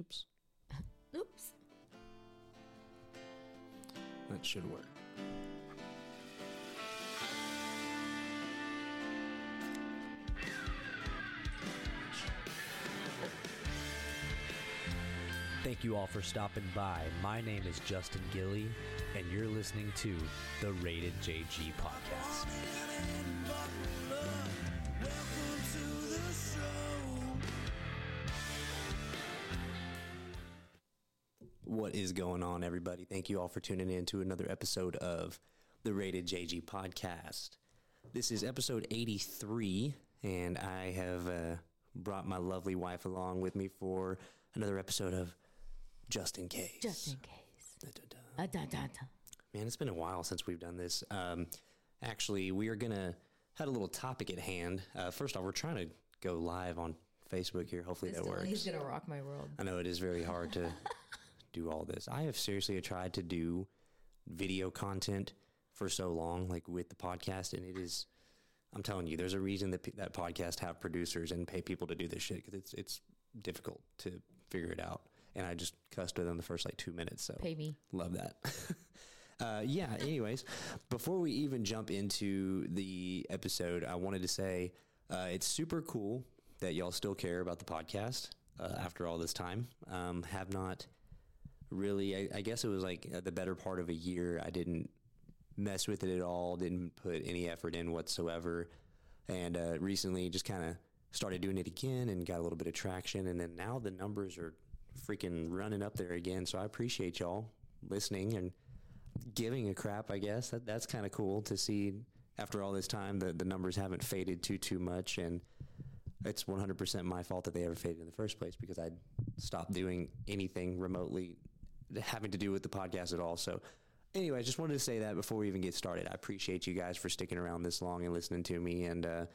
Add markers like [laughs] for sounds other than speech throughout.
Oops. Oops. That should work. Thank you all for stopping by. My name is Justin Gilly, and you're listening to the Rated JG podcast. Going on, everybody? Thank you all for tuning in to another episode of the Rated JG podcast. This is episode 83, and I have uh, brought my lovely wife along with me for another episode of Just in Case. Just in case. Da-da-da. Uh, da, da, da. Man, it's been a while since we've done this. Um, actually, we are gonna had a little topic at hand. Uh, first off, we're trying to go live on Facebook here. Hopefully that works. He's gonna rock my world. I know it is very hard to [laughs] do all this. I have seriously tried to do video content for so long, like with the podcast, and it is. I'm telling you, there's a reason that that podcast have producers and pay people to do this shit because it's it's difficult to figure it out. And I just cussed with them the first like two minutes. So Pay me. Love that. [laughs] uh, yeah. Anyways, before we even jump into the episode, I wanted to say uh, it's super cool that y'all still care about the podcast uh, after all this time. Um, have not really. I, I guess it was like uh, the better part of a year. I didn't mess with it at all. Didn't put any effort in whatsoever. And uh, recently, just kind of started doing it again and got a little bit of traction. And then now the numbers are freaking running up there again. So I appreciate y'all listening and giving a crap. I guess that that's kind of cool to see after all this time that the numbers haven't faded too too much and it's 100% my fault that they ever faded in the first place because I stopped doing anything remotely having to do with the podcast at all. So, anyway, I just wanted to say that before we even get started. I appreciate you guys for sticking around this long and listening to me and uh,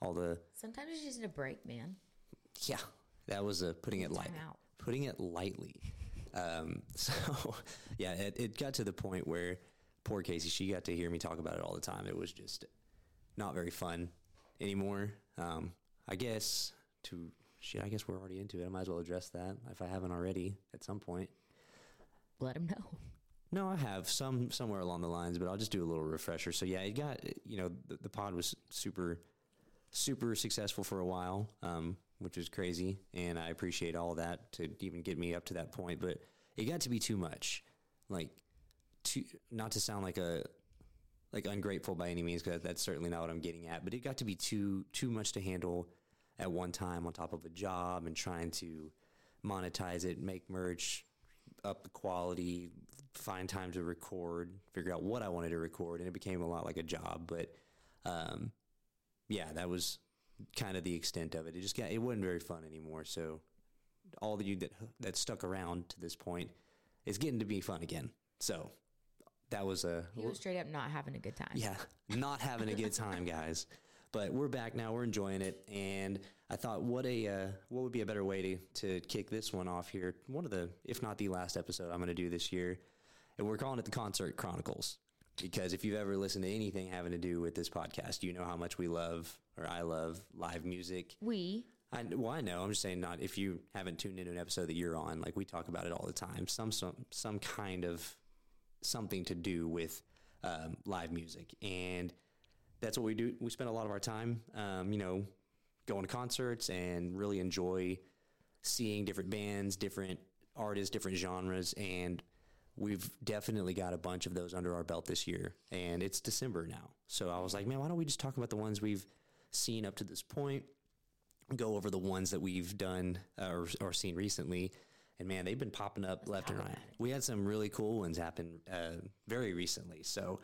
all the Sometimes you just need a break, man. yeah. That was uh, putting it light, out. putting it lightly. Um, [laughs] so, yeah, it, it got to the point where poor Casey, she got to hear me talk about it all the time. It was just not very fun anymore. Um, I guess to shit, I guess we're already into it. I might as well address that if I haven't already at some point. Let him know. No, I have some somewhere along the lines, but I'll just do a little refresher. So yeah, it got you know the, the pod was super super successful for a while, um, which was crazy, and I appreciate all that to even get me up to that point. But it got to be too much, like too not to sound like a like ungrateful by any means, because that's certainly not what I'm getting at. But it got to be too too much to handle at one time on top of a job and trying to monetize it, make merch, up the quality, find time to record, figure out what I wanted to record, and it became a lot like a job. But um, yeah, that was kind of the extent of it. It just got it wasn't very fun anymore. So all of you that that stuck around to this point, it's getting to be fun again. So that was a He was straight up not having a good time. yeah, not having a good time, guys. But we're back now. We're enjoying it, and I thought, what a uh, what would be a better way to to kick this one off here? One of the, if not the last episode, I'm going to do this year, and we're calling it the Concert Chronicles because if you've ever listened to anything having to do with this podcast, you know how much we love or I love live music. We I, well, I know. I'm just saying, not if you haven't tuned into an episode that you're on. Like we talk about it all the time. Some some some kind of something to do with um, live music, and that's what we do. We spend a lot of our time, um, you know, going to concerts and really enjoy seeing different bands, different artists, different genres, and we've definitely got a bunch of those under our belt this year. And it's December now, so I was like, man, why don't we just talk about the ones we've seen up to this point? Go over the ones that we've done uh, or, or seen recently. And man, they've been popping up left and right. We had some really cool ones happen uh, very recently. So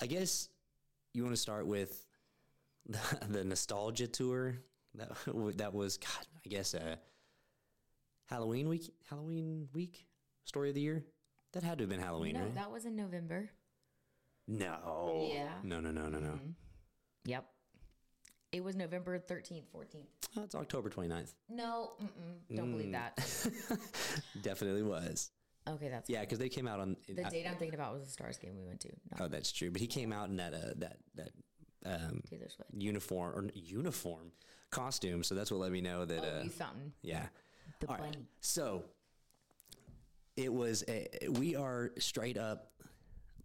I guess you want to start with the, [laughs] the nostalgia tour that that was God, I guess a Halloween week, Halloween week story of the year. That had to have been Halloween, no, right? that was in November. no, Yeah. no, no, no, no, no. Yep. It was November 13th, 14th. Oh, it's October 29th. No, don't believe Mm. that. [laughs] Definitely was. Okay, that's Yeah, because they came out on. The date I'm thinking about was the Stars game we went to. Not oh, that's true. But he came out in that uh, that that um, uniform or uniform costume. So that's what let me know that. Oh, uh, you fountain. Yeah. The All right. bunny. So it was a, we are straight up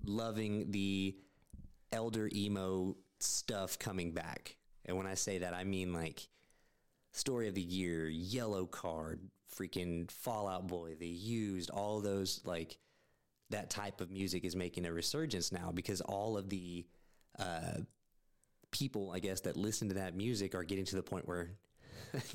loving the elder emo stuff coming back. And when I say that, I mean like story of the year, Yellowcard, freaking Fall Out Boy, they used all those like that type of music is making a resurgence now because all of the uh, people, I guess, that listen to that music are getting to the point where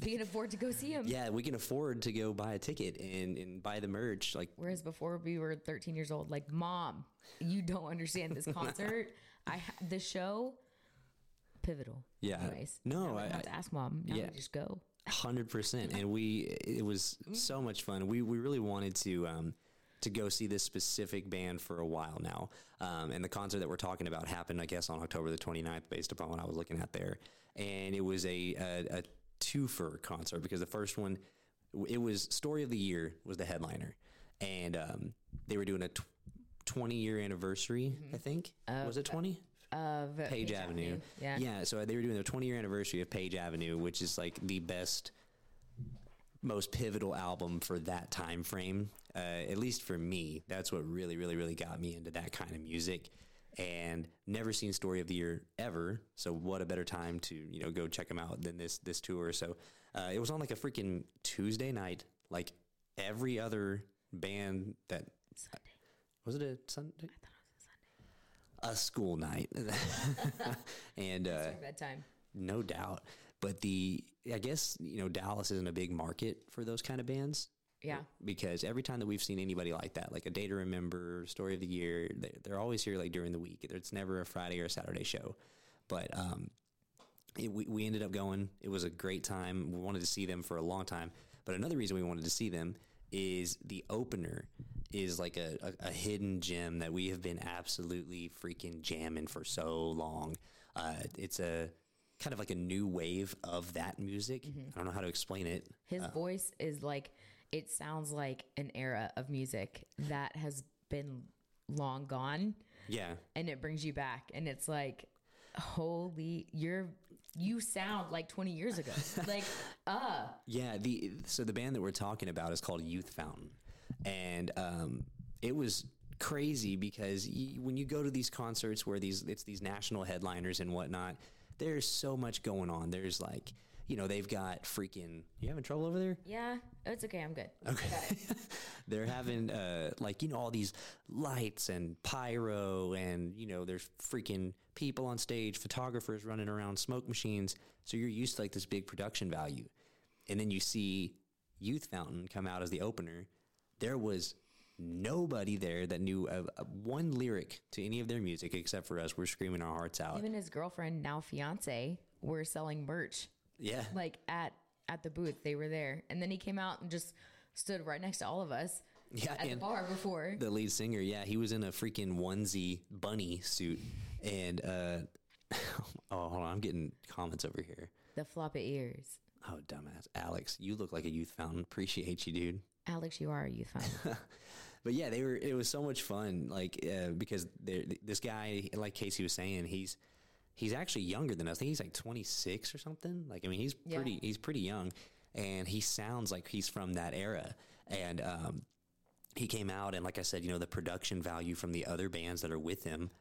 We can afford to go see him. yeah, we can afford to go buy a ticket and, and buy the merch. Like, Whereas before we were 13 years old, like, mom, you don't understand this [laughs] concert. I the show pivotal. Yeah. Anyways, No, we I- have to ask mom. Now yeah. just go. hundred percent, and we it was [laughs] so much fun. We we really wanted to um, to go see this specific band for a while now, um, and the concert that we're talking about happened, I guess, on October the 29th, based upon what I was looking at there, and it was a a, a twofer concert because the first one it was Story of the Year was the headliner, and um, they were doing a tw- 20 year anniversary, I think. was it 20? Of Page, Avenue. Yeah. Yeah. So they were doing their 20 year anniversary of Page Avenue, which is like the best, most pivotal album for that time frame. Uh, at least for me, that's what really, really, really got me into that kind of music. And never seen Story of the Year ever. So what a better time to you know go check them out than this this tour. So uh, it was on like a freaking Tuesday night, like every other band that Sunday. was it a Sunday? I thought it was a Sunday. A school night, [laughs] and uh, bedtime. no doubt. But the I guess you know Dallas isn't a big market for those kind of bands Yeah. because every time that we've seen anybody like that, like a Day to Remember, Story of the Year, they, they're always here like during the week. It's never a Friday or a Saturday show. But um, it, we, we ended up going. It was a great time. We wanted to see them for a long time. But another reason we wanted to see them is the opener is like a, a, a hidden gem that we have been absolutely freaking jamming for so long. Uh, it's a kind of like a new wave of that music. I don't know how to explain it. His voice is like, it sounds like an era of music that has been long gone Yeah. and it brings you back. And it's like, holy, you're, you sound like 20 years ago. [laughs] like, uh, Yeah, the so the band that we're talking about is called Youth Fountain, and um, it was crazy because y- when you go to these concerts where these it's these national headliners and whatnot, there's so much going on. There's like you know they've got freaking you having trouble over there? yeah, it's okay. I'm good. Okay. [laughs] They're having uh like you know all these lights and pyro and you know there's freaking people on stage, photographers running around, smoke machines. So you're used to like this big production value. And then you see Youth Fountain come out as the opener. There was nobody there that knew a, a one lyric to any of their music except for us. We're screaming our hearts out. Him and his girlfriend, now fiance, were selling merch yeah. like at at the booth. They were there, and then he came out and just stood right next to all of us Yeah, at the bar before. the lead singer, yeah, he was in a freaking onesie bunny suit, and uh, [laughs] oh, hold on, I'm getting comments over here. The floppy ears. Oh, dumbass, Alex, you look like a youth fountain. Appreciate you, dude. Alex, you are a youth. [laughs] But yeah, they were. It was so much fun, like uh, because this guy, like Casey was saying, he's he's actually younger than us. I think he's like 26 or something. Like I mean, he's Yeah. pretty he's pretty young, and he sounds like he's from that era. And um, he came out, and like I said, you know, the production value from the other bands that are with him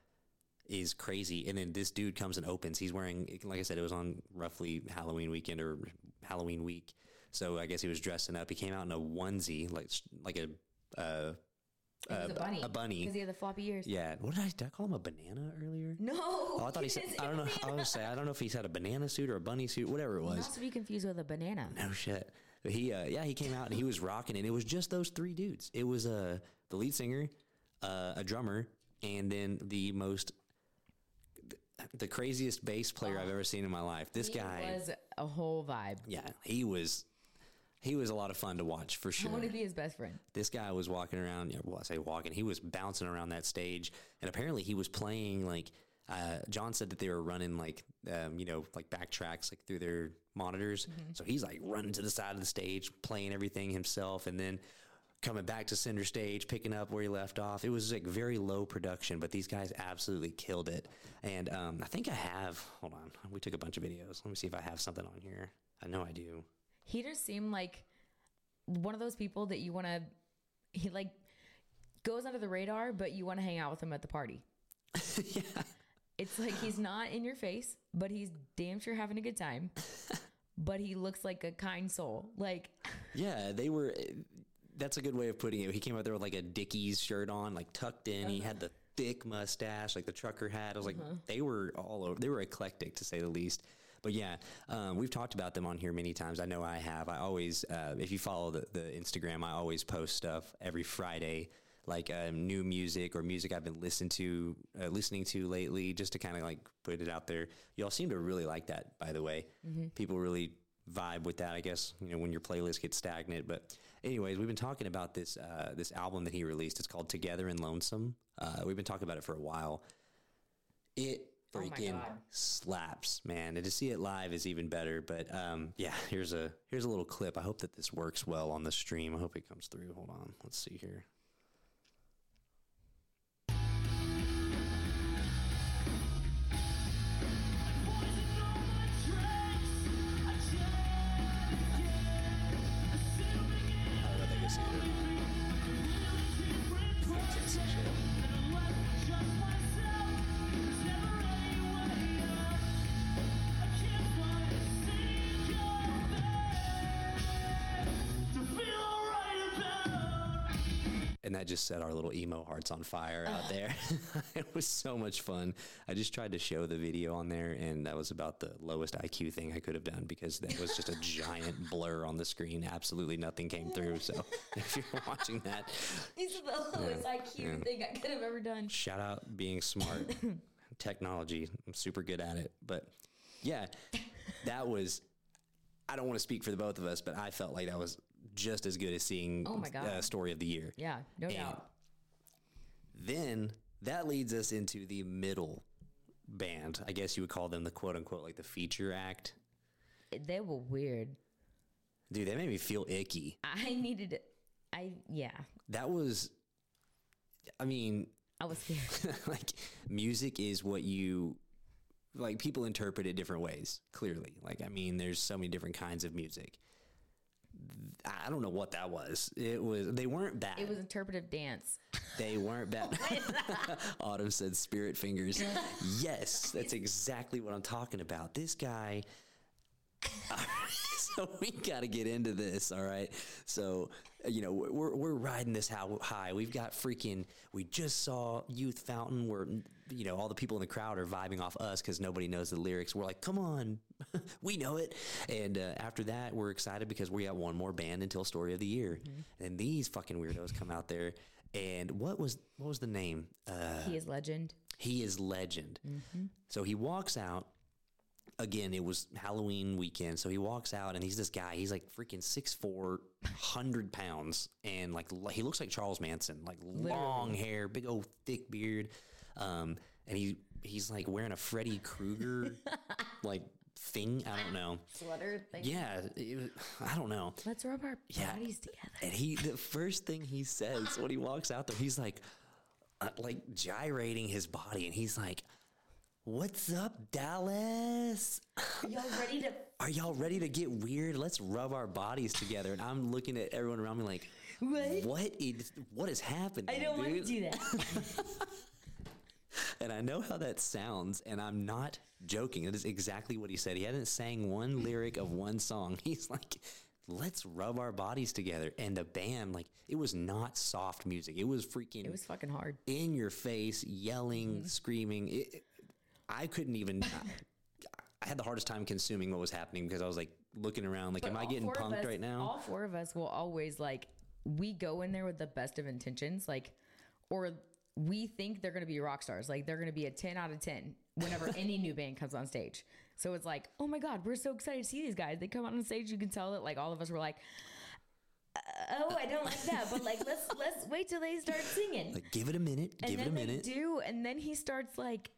is crazy. And then this dude comes and opens. He's wearing, like I said, it was on roughly Halloween weekend or Halloween week. So I guess he was dressing up. He came out in a onesie, like like a uh, It uh, a bunny. A bunny. Because he had the floppy ears. Yeah. What did I, did I call him a banana earlier? No. Oh, I [laughs] thought he said. I don't know. I was say I don't know if he's had a banana suit or a bunny suit, whatever it was. Not to be confused with a banana. No shit. But he, uh, yeah, he came out and he was rocking, and it was just those three dudes. It was uh, the lead singer, uh, a drummer, and then the most, the craziest bass player I've ever seen in my life. This He guy, was a whole vibe. yeah, he was, he was a lot of fun to watch for sure. I want to be his best friend. this guy was walking around. Well, I say walking. He was bouncing around that stage, and apparently he was playing like. Uh, John said that they were running like, um, you know, like backtracks like through their monitors. So he's like running to the side of the stage, playing everything himself, and then coming back to center stage, picking up where he left off. It was like very low production, but these guys absolutely killed it. And um, I think I have. Hold on, we took a bunch of videos. Let me see if I have something on here. I know I do. He just seemed like one of those people that you want to. He like goes under the radar, but you want to hang out with him at the party. [laughs] yeah. It's like he's not in your face, but he's damn sure having a good time. [laughs] but he looks like a kind soul. Like [laughs] Yeah, they were. That's a good way of putting it. He came out there with like a Dickies shirt on, like tucked in. He had the thick mustache, like the trucker hat. I was like, uh-huh. they were all over. They were eclectic to say the least. But yeah, um, we've talked about them on here many times. I know I have. I always, uh, if you follow the, the Instagram, I always post stuff every Friday, like um, new music or music I've been listening to, uh, listening to lately, just to kind of like put it out there. Y'all seem to really like that, by the way. People really vibe with that, I guess. You know, when your playlist gets stagnant. But anyways, we've been talking about this uh, this album that he released. It's called Together and Lonesome. Uh, we've been talking about it for a while. It freaking God. slaps, man. And to see it live is even better. But um, yeah, [laughs] here's a here's a little clip. I hope that this works well on the stream. I hope it comes through. Hold on, let's see here. That just set our little emo hearts on fire out there. [laughs] [laughs] it was so much fun. I just tried to show the video on there, and that was about the lowest IQ thing I could have done because that was just a [laughs] giant blur on the screen. Absolutely nothing came through. So if you're watching that, This is the lowest IQ thing I could have ever done. shout out being smart. Technology, I'm super good at it. But yeah, that was. I don't want to speak for the both of us, but I felt like that was just as good as seeing Oh my God. uh, story of the year. Yeah, no And doubt. then that leads us into the middle band. I guess you would call them the quote unquote like the feature act. They were weird. Dude, that made me feel icky. I needed. I yeah. That was, I mean, I was scared. [laughs] like music is what you like people interpret it different ways clearly like i mean there's so many different kinds of music i don't know what that was it was they weren't bad It was interpretive dance. They weren't bad. [laughs] [laughs] Autumn said spirit fingers. yes, that's exactly what I'm talking about. This guy. [laughs] so we got to get into this, all right? So, uh, you know, we're, we're riding this how high. We've got freaking, we just saw Youth Fountain where, you know, all the people in the crowd are vibing off us because nobody knows the lyrics. We're like, come on, [laughs] we know it. And uh, after that, we're excited because we got one more band until Story of the Year. And these fucking weirdos come out there. And what was what was the name? Uh, he is legend. he is legend. So he walks out. Again, it was Halloween weekend. So he walks out and he's this guy. He's like freaking 6'4, 100 pounds. And like he looks like Charles Manson, like long hair, big old thick beard. Um, and he he's like wearing a Freddy Krueger [laughs] like thing. I don't know. Sweater thing. Yeah, it I don't know. Let's rub our Yeah. bodies together. And he, the first thing he says when he walks out there, he's like, uh, like gyrating his body, and he's like, "What's up, Dallas? Are Y'all ready to? [laughs] Are y'all ready to get weird? Let's rub our bodies together." And I'm looking at everyone around me like, What? "What is what is happening?" I don't want to dude?" do that. [laughs] [laughs] And I know how that sounds, and I'm not joking. It is exactly what he said. He hadn't sang one lyric of one song. [laughs] He's like, let's rub our bodies together. And the band, like, it was not soft music. It was freaking It was fucking hard. in your face, yelling, Mm-hmm. screaming. It, it- I couldn't even. [laughs] I had the hardest time consuming what was happening because I was like looking around, like, am I getting punked us- right now? All four of us will always like we go in there with the best of intentions, like, or we think they're gonna be rock stars, like they're gonna be a ten out of ten whenever [laughs] any new band comes on stage. So it's like, oh my god, we're so excited to see these guys. They come out on stage, you can tell that like all of us were like. "Uh, Oh, I don't like that, but like let's let's wait till they start singing. like, give it a minute. and give it a minute. do, and then he starts like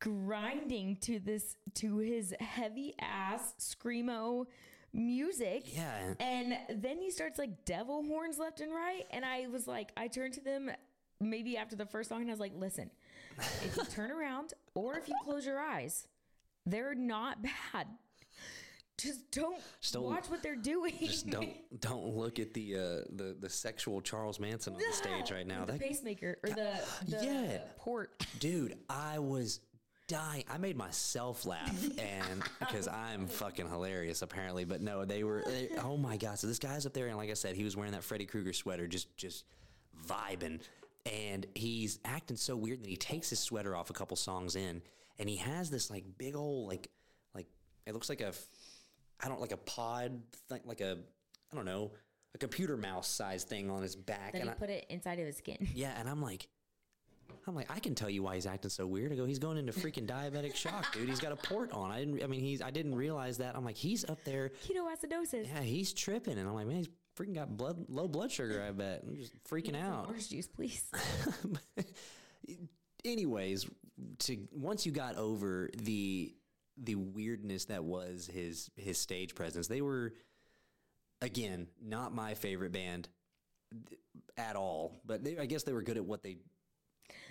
grinding to this to his heavy ass screamo music. Yeah. And then he starts like devil horns left and right. And I was like, I turned to them maybe after the first song and I was like, listen, if you turn around or if you close your eyes, they're not bad. just don't, don't- watch what they're doing. Just [laughs] don't don't look at the uh, the the sexual Charles Manson on the stage right now. the That pacemaker or the, the Yeah. port. dude, I was dying. I made myself laugh, [laughs] and because I'm fucking hilarious apparently. But no, they were. They, oh my god! So this guy's up there, and like I said, he was wearing that Freddy Krueger sweater, just just vibing, and he's acting so weird that he takes his sweater off a couple songs in, and he has this like big old like like it looks like a i don't like a pod thing, like a I don't know a computer mouse size thing on his back, Then and he I, put it inside of his skin. [laughs] yeah, and I'm like, I'm like, I can tell you why he's acting so weird. I go, he's going into freaking diabetic shock, dude. He's got a port on. I didn't. I mean, he's. I didn't realize that. I'm like, he's up there. Ketoacidosis. Yeah, he's tripping, and I'm like, man, he's freaking got blood, low blood sugar. I bet. I'm just freaking out. Orange juice, please. [laughs] Anyways, to once you got over the the weirdness that was his his stage presence, they were again not my favorite band at all. But they, I guess they were good at what they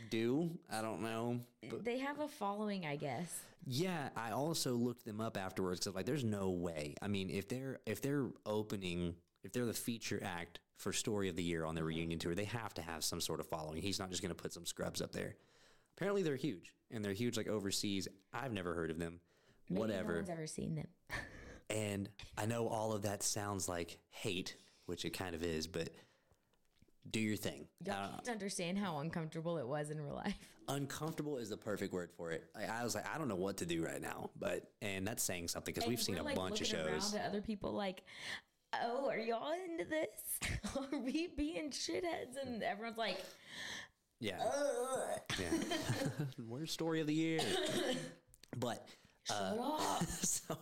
do. I don't know. they have a following, I guess. Yeah, I also looked them up afterwards because like, there's no way. I mean, if they're if they're opening, if they're the feature act for Story of the Year on their reunion tour, they have to have some sort of following. He's not just going to put some scrubs up there. Apparently, they're huge, and they're huge like overseas. I've never heard of them. Maybe Whatever. No one's ever seen them. [laughs] And I know all of that sounds like hate, which it kind of is, but do your thing. Y'all Uh, can't understand how uncomfortable it was in real life. [laughs] uncomfortable is the perfect word for it. I, I was like, I don't know what to do right now, but and that's saying something because we've seen a like, bunch of shows. Around at other people like, oh, are y'all into this? [laughs] are we being shitheads? And everyone's like, Yeah. yeah. [laughs] Worst story of the year. [coughs] but uh, [laughs] so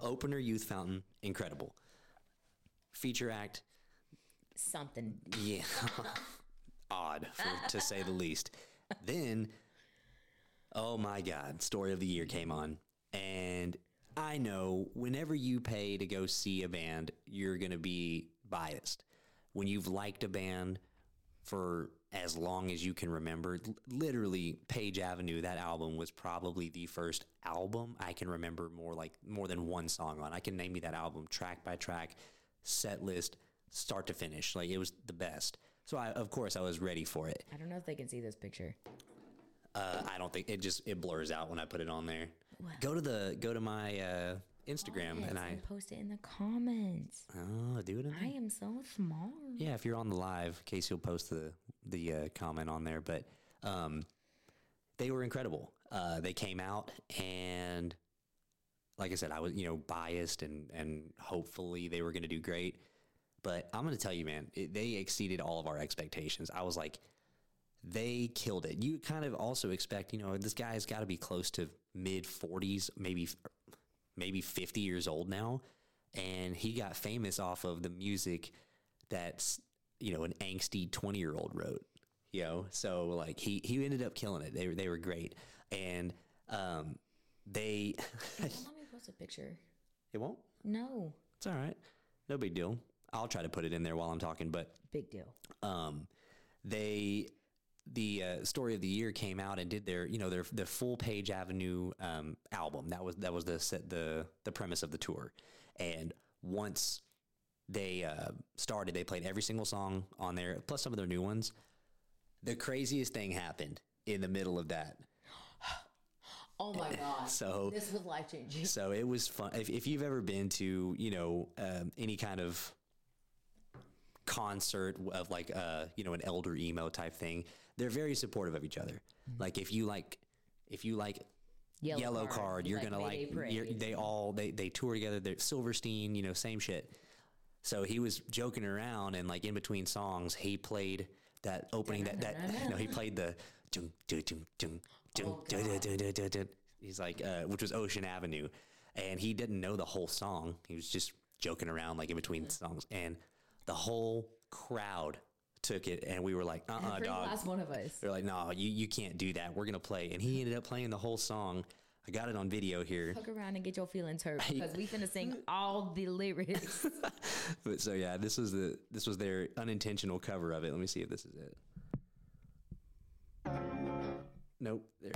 opener youth fountain, incredible. Feature act, something. yeah. Odd for, to say the least. Then oh my god, story of the year came on. And I know whenever you pay to go see a band, you're going to be biased. When you've liked a band for as long as you can remember, literally Page Avenue, that album was probably the first album I can remember more like more than one song on. I can name you that album track by track, set list, start to finish. Like it was the best. So I, of course I was ready for it. I don't know if they can see this picture. Uh, I don't think it just it blurs out when I put it on there. Go to the go to my uh, Instagram Yes, and I post it in the comments. oh do it. In I am so smart. Yeah, if you're on the live, Casey will post the the uh, comment on there. But um, they were incredible. Uh, they came out and, like I said, I was you know biased and and hopefully they were going to do great. But I'm going to tell you, man, it, they exceeded all of our expectations. I was like, they killed it. You kind of also expect, you know, this guy's got to be close to mid 40s, maybe maybe 50 years old now, and he got famous off of the music that's you know an angsty 20 year old wrote. You know, so like he he ended up killing it. They were they were great, and um, they [laughs] Don't let me post a picture. it won't. No. It's all right, no big deal. I'll try to put it in there while I'm talking, but Big deal. um, they the uh, story of the year came out and did their you know their the full page avenue um, album that was that was the set the the premise of the tour and once they uh, started they played every single song on there plus some of their new ones the craziest thing happened in the middle of that [gasps] Oh my [laughs] god. so this was life changing. so it was fun. If, if you've ever been to, you know, um, any kind of concert of like, uh, you know, an elder emo type thing, they're very supportive of each other. Like if you like, if you like Yellow Yellow, Card, Card, you you're like gonna like. You're, they all they they tour together. They're Silverstein, you know, same shit. So he was joking around, and like in between songs, he played that opening that that you know he played the. dun, dun, dun, dun, dun, dun, dun, dun, dun, dun, dun. He's like, uh, which was Ocean Avenue, and he didn't know the whole song. He was just joking around like in between songs, and the whole crowd took it, and we were like, "Uh, uh Pretty dog." last one of us. They're like, "No, you you can't do that. We're gonna play," and he ended up playing the whole song. I got it on video here. Fuck around and get your feelings hurt [laughs] because we finna sing all the lyrics. [laughs] But so yeah, this was the this was their unintentional cover of it. Let me see if this is it. Nope. There.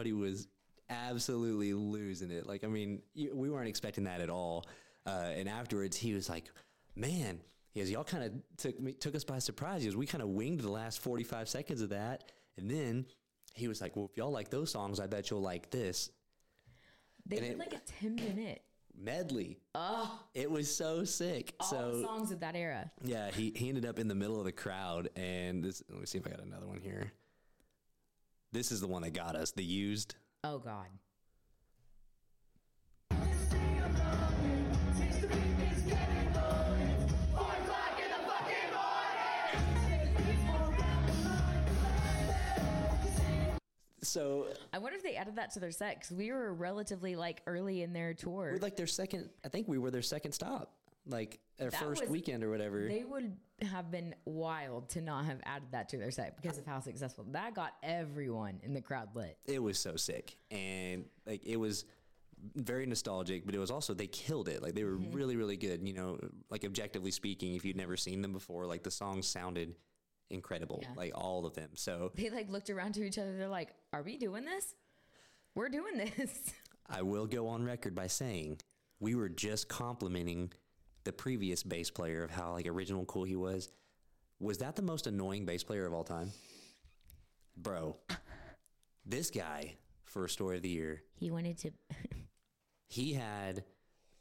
Everybody was absolutely losing it. Like, I mean, we weren't expecting that at all. Uh, and afterwards, he was like, "Man." He goes, y'all kind of took me, took us by surprise. He goes, we kind of winged the last 45 seconds of that. And then he was like, well, if y'all like those songs, I bet you'll like this They and did it- like a 10 minute. medley. Oh, It was so sick. all the so songs of that era. yeah, he, he ended up in the middle of the crowd. And this, let me see if I got another one here. This is the one that got us. The used. Oh, God. So I wonder if they added that to their set because we were relatively like early in their tour. we're like their second. I think we were their second stop, like their That first was- weekend or whatever. They would have been wild to not have added that to their set because of how successful that got everyone in the crowd lit. it was so sick and like it was very nostalgic but it was also they killed it like they were Mm-hmm. really really good you know like objectively speaking if you'd never seen them before like the songs sounded incredible Yeah. like all of them so They like looked around to each other. They're like, "Are we doing this? We're doing this." [laughs] i will go on record by saying we were just complimenting the previous bass player of how like original cool he was was that the most annoying bass player of all time bro this guy for story of the year He wanted to. [laughs] he had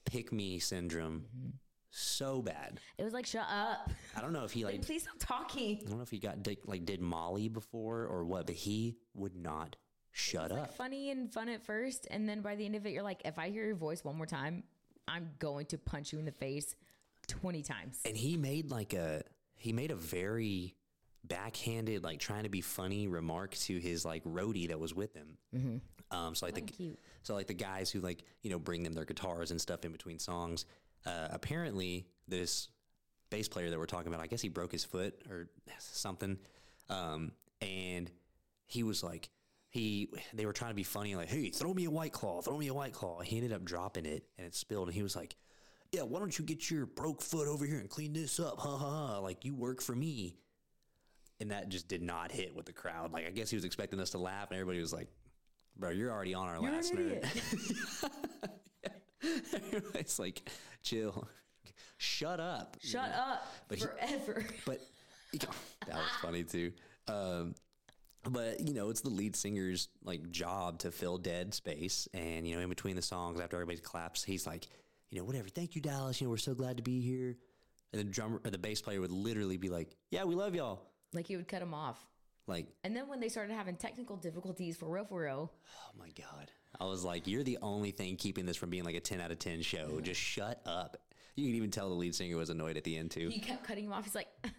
pick me syndrome Mm-hmm. so bad. It was like, "Shut up! I don't know if he like Like, [laughs] please stop talking." I don't know if he got like did Molly before or what, but he would not shut Like up. funny and fun at first, and then by the end of it, you're like, "If I hear your voice one more time, I'm going to punch you in the face twenty times." And he made like a he made a very backhanded like trying to be funny remark to his like roadie that was with him. Um, so like the cute. so like the guys who like you know bring them their guitars and stuff in between songs. Uh, apparently, this bass player that we're talking about, I guess he broke his foot or something, um, and he was like. He, they were trying to be funny, like, "Hey, throw me a white claw, throw me a white claw." He ended up dropping it, and it spilled. And he was like, "Yeah, why don't you get your broke foot over here and clean this up? Ha ha ha! Like you work for me." And that just did not hit with the crowd. Like I guess he was expecting us to laugh, and everybody was like, "Bro, you're already on our last nerd." [laughs] [laughs] it's like, chill, shut up, Shut up But he- forever. but that was funny too. Um, but you know, it's the lead singer's like job to fill dead space, and you know, in between the songs, after everybody claps, he's like, you know, whatever. Thank you, Dallas. You know, we're so glad to be here. And the drummer or the bass player would literally be like, "Yeah, we love y'all." like he would cut him off. Like, And then when they started having technical difficulties for real, for real, oh my god, I was like, "You're the only thing keeping this from being like a ten out of ten show. Just shut up." You can even tell the lead singer was annoyed at the end too. he kept cutting him off. He's like, [laughs]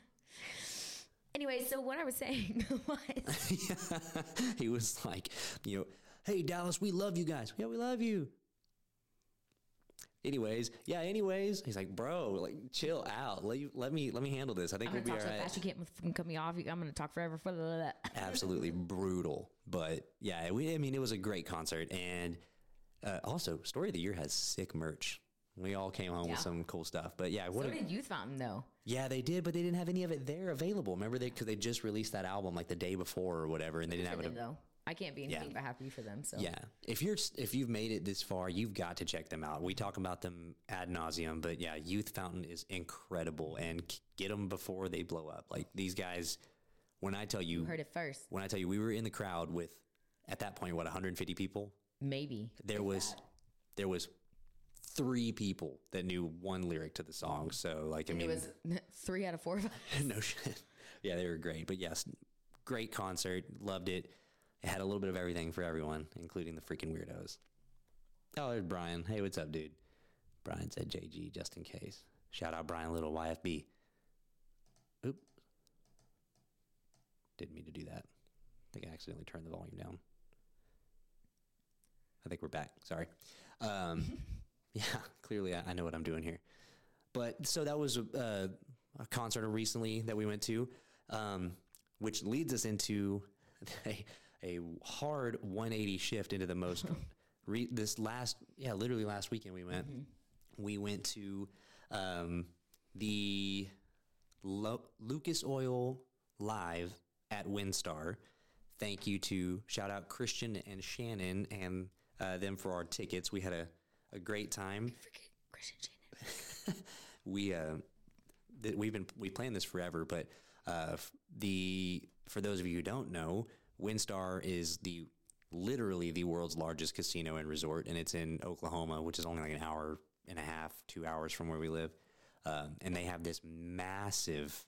anyway, so what I was saying [laughs] was, [laughs] he was like, you know, hey Dallas, we love you guys. Yeah, we love you. Anyways, yeah. Anyways, he's like, bro, like, chill out. Let you, let me let me handle this. I think I'm we'll be talk all so right. fast you can't cut me off. I'm gonna talk forever. Absolutely [laughs] brutal, but yeah, we, I mean, it was a great concert, and uh, also, story of the year has sick merch. We all came home Yeah. with some cool stuff, but yeah, what So a, did Youth Fountain though. Yeah, they did, but they didn't have any of it there available. Remember, they because they just released that album like the day before or whatever, and they didn't have it. them, though, I can't be anything but happy for them. So Yeah, if you're if you've made it this far, you've got to check them out. We talk about them ad nauseum, but yeah, Youth Fountain is incredible, and get them before they blow up. Like these guys, when I tell you, you heard it first. when I tell you, we were in the crowd with at that point what 150 people. Maybe There was there was three people that knew one lyric to the song. So like, I it was [laughs] three out of four of us. [laughs] no shit. Yeah, they were great. But yes, great concert. Loved it. It had a little bit of everything for everyone, including the freaking weirdos. Oh, there's Brian. Hey, what's up, dude? Brian said JG just in case. Shout out Brian Little, YFB. Oop. Didn't mean to do that. I think I accidentally turned the volume down. I think we're back. Sorry. Um, [laughs] yeah, [laughs] clearly I, I know what I'm doing here. But so that was uh, a concert recently that we went to, um, which leads us into [laughs] a, a hard 180 shift into the most. [laughs] Re- this last, yeah, literally last weekend we went. We went to um, the Lo- Lucas Oil Live at WinStar thank you to shout out Christian and Shannon and uh, them for our tickets. We had a, a great time. Forget Christian Shannon. [laughs] we uh, th- we've been we planned this forever, but uh, the for those of you who don't know, WinStar is the literally the world's largest casino and resort, and it's in Oklahoma, which is only like an hour and a half, two hours from where we live, um, and they have this massive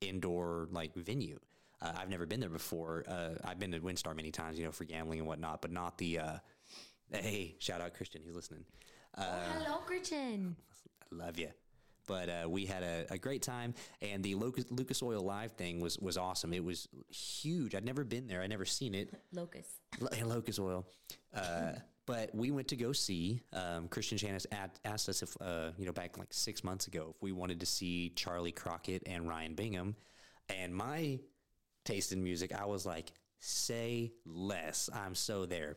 indoor like venue. Uh, I've never been there before. Uh, I've been to WinStar many times, you know, for gambling and whatnot, but not the. Uh, hey, shout out Christian, he's listening. Uh, Hello, Christian. I love you. But uh, we had a, a great time, and the Lucas, Lucas Oil Live thing was was awesome. It was huge. I'd never been there. I'd never seen it. [laughs] Locust. Lo- and Oil. Uh, [laughs] but we went to go see. Um, Christian at, asked us if, uh, you know, back like six months ago, if we wanted to see Charley Crockett and Ryan Bingham. And my taste in music, I was like, say less. I'm so there.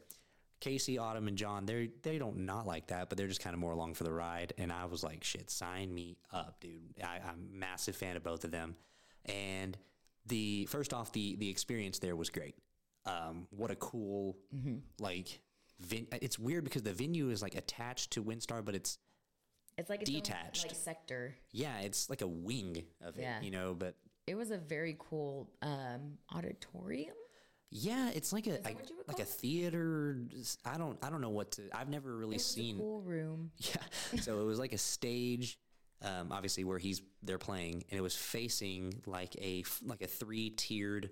Casey, Autumn, and John, they they don't not like that, but they're just kind of more along for the ride. And I was like, shit, sign me up, dude. I, I'm a massive fan of both of them. And the first off, the the experience there was great. Um, what a cool like. Vin- it's weird because the venue is like attached to WinStar, but it's It's like its own, Detached. like sector. yeah, it's like a wing of it, Yeah. you know. But It was a very cool um, auditorium. Yeah, it's like a like, what you would like call a theater. I don't I don't know what to. I've never really seen. a cool room. [laughs] Yeah. So it was like a stage, um, obviously where he's they're playing, and it was facing like a like a three tiered,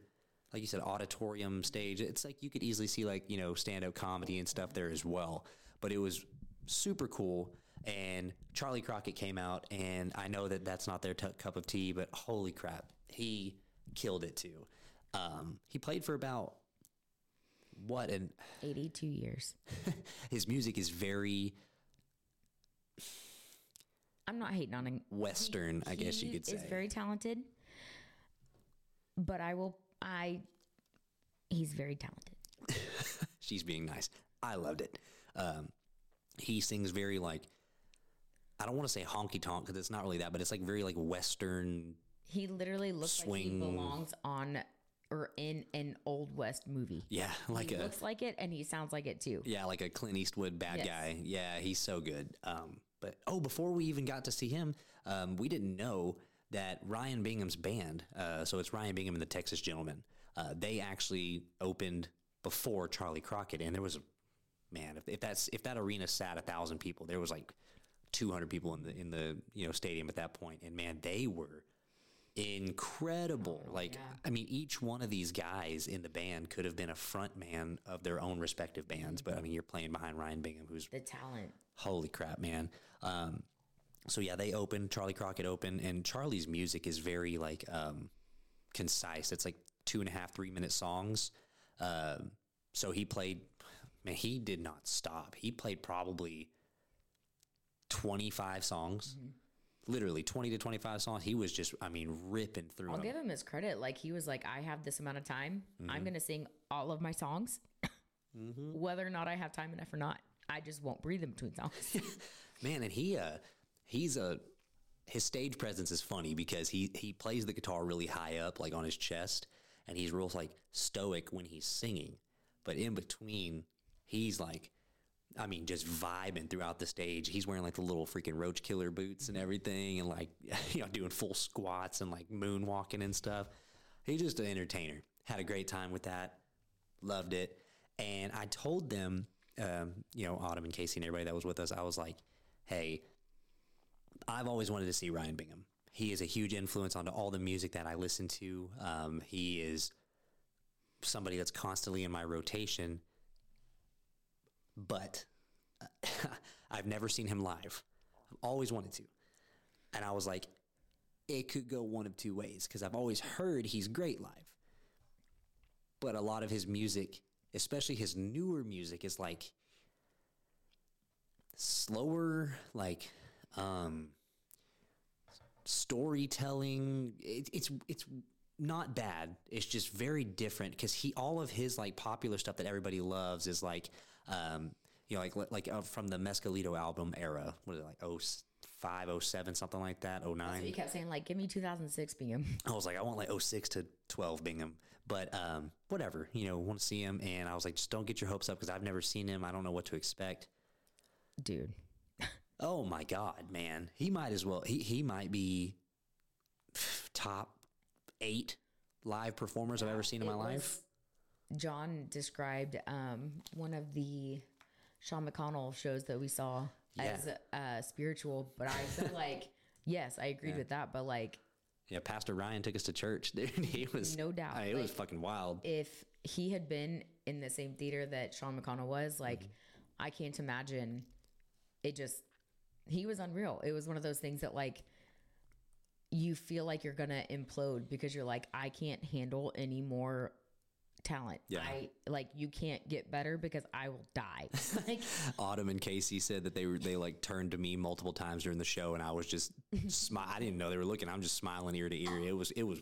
like you said, auditorium stage. It's like you could easily see like you know stand up comedy and stuff there as well. But it was super cool. And Charley Crockett came out, and I know that that's not their t- cup of tea, but holy crap, he killed it too. Um, he played for about what and 82 years. [laughs] his music is very I'm not hating on him. western, I guess you could say. is very talented, but I will. I. He's very talented. [laughs] She's being nice. I loved it. Um, he sings very like I don't want to say honky tonk because it's not really that, but it's like very like western. He literally looks like Swing. he belongs on or in an old west movie. Yeah, like he a looks like it, and he sounds like it too. yeah, like a Clint Eastwood bad Yes. guy. Yeah, he's so good. Um, but oh, before we even got to see him, um, we didn't know that Ryan Bingham's band. Uh, so it's Ryan Bingham and the Texas Gentlemen. Uh, they actually opened before Charley Crockett, and there was a man, if, if that's if that arena sat a thousand people, there was like two hundred people in the in the you know stadium at that point, and man, they were incredible. like, I mean, each one of these guys in the band could have been a front man of their own respective bands, but I mean, you're playing behind Ryan Bingham, who's The talent. holy crap, man. Um, so yeah, they open Charley Crockett open, and Charley's music is very like um, concise. It's like two and a half, three minute songs. Um, so he played, man, he did not stop. He played probably twenty five songs, literally twenty to twenty five songs. He was just, I mean, ripping through I'll them. give him his credit. Like he was like, I have this amount of time. Mm-hmm. I'm gonna sing all of my songs, whether or not I have time enough or not. I just won't breathe in between songs. [laughs] man and he uh he's a his stage presence is funny because he he plays the guitar really high up like on his chest and he's real like stoic when he's singing but in between he's like I mean, just vibing throughout the stage. He's wearing like the little freaking roach killer boots and everything, and like, [laughs] you know, doing full squats and like moonwalking and stuff. He's just an entertainer. Had a great time with that. Loved it. And I told them, um, you know, Autumn and Casey and everybody that was with us, I was like, hey, I've always wanted to see Ryan Bingham. He is a huge influence onto all the music that I listen to. Um, he is somebody that's constantly in my rotation, but [laughs] I've never seen him live. I've always wanted to. And I was like, it could go one of two ways because I've always heard he's great live. But a lot of his music, especially his newer music, is like slower, like um, storytelling. It, it's it's not bad. It's just very different because he all of his like popular stuff that everybody loves is like um, you know like like uh, from the Mescalito album era. What is it like? Oh 05, 07, something like that, So 09. he kept saying like, "Give me 2006 Bingham." [laughs] I was like, I want like 06 to 12 Bingham, but um, whatever, you know, want to see him. And I was like, just don't get your hopes up because I've never seen him. I don't know what to expect. Dude, [laughs] Oh my God, man. He might as well, he, he might be top eight live performers I've ever seen in my It life. John described um, one of the Sean McConnell shows that we saw Yeah. as uh, spiritual, but I feel [laughs] like yes, I agreed with that. But like, Yeah, Pastor Ryan took us to church, [laughs] dude. He was, No doubt, I- it was fucking wild. if he had been in the same theater that Sean McConnell was, like, Mm-hmm. I can't imagine. It just he was unreal. It was one of those things that like you feel like you're gonna implode because you're like, I can't handle any more talent. Yeah. I like you can't get better because I will die. [laughs] [laughs] like Autumn and Casey said that they were they like turned to me multiple times during the show, and I was just smile. I didn't know they were looking. I'm just smiling ear to ear. It was it was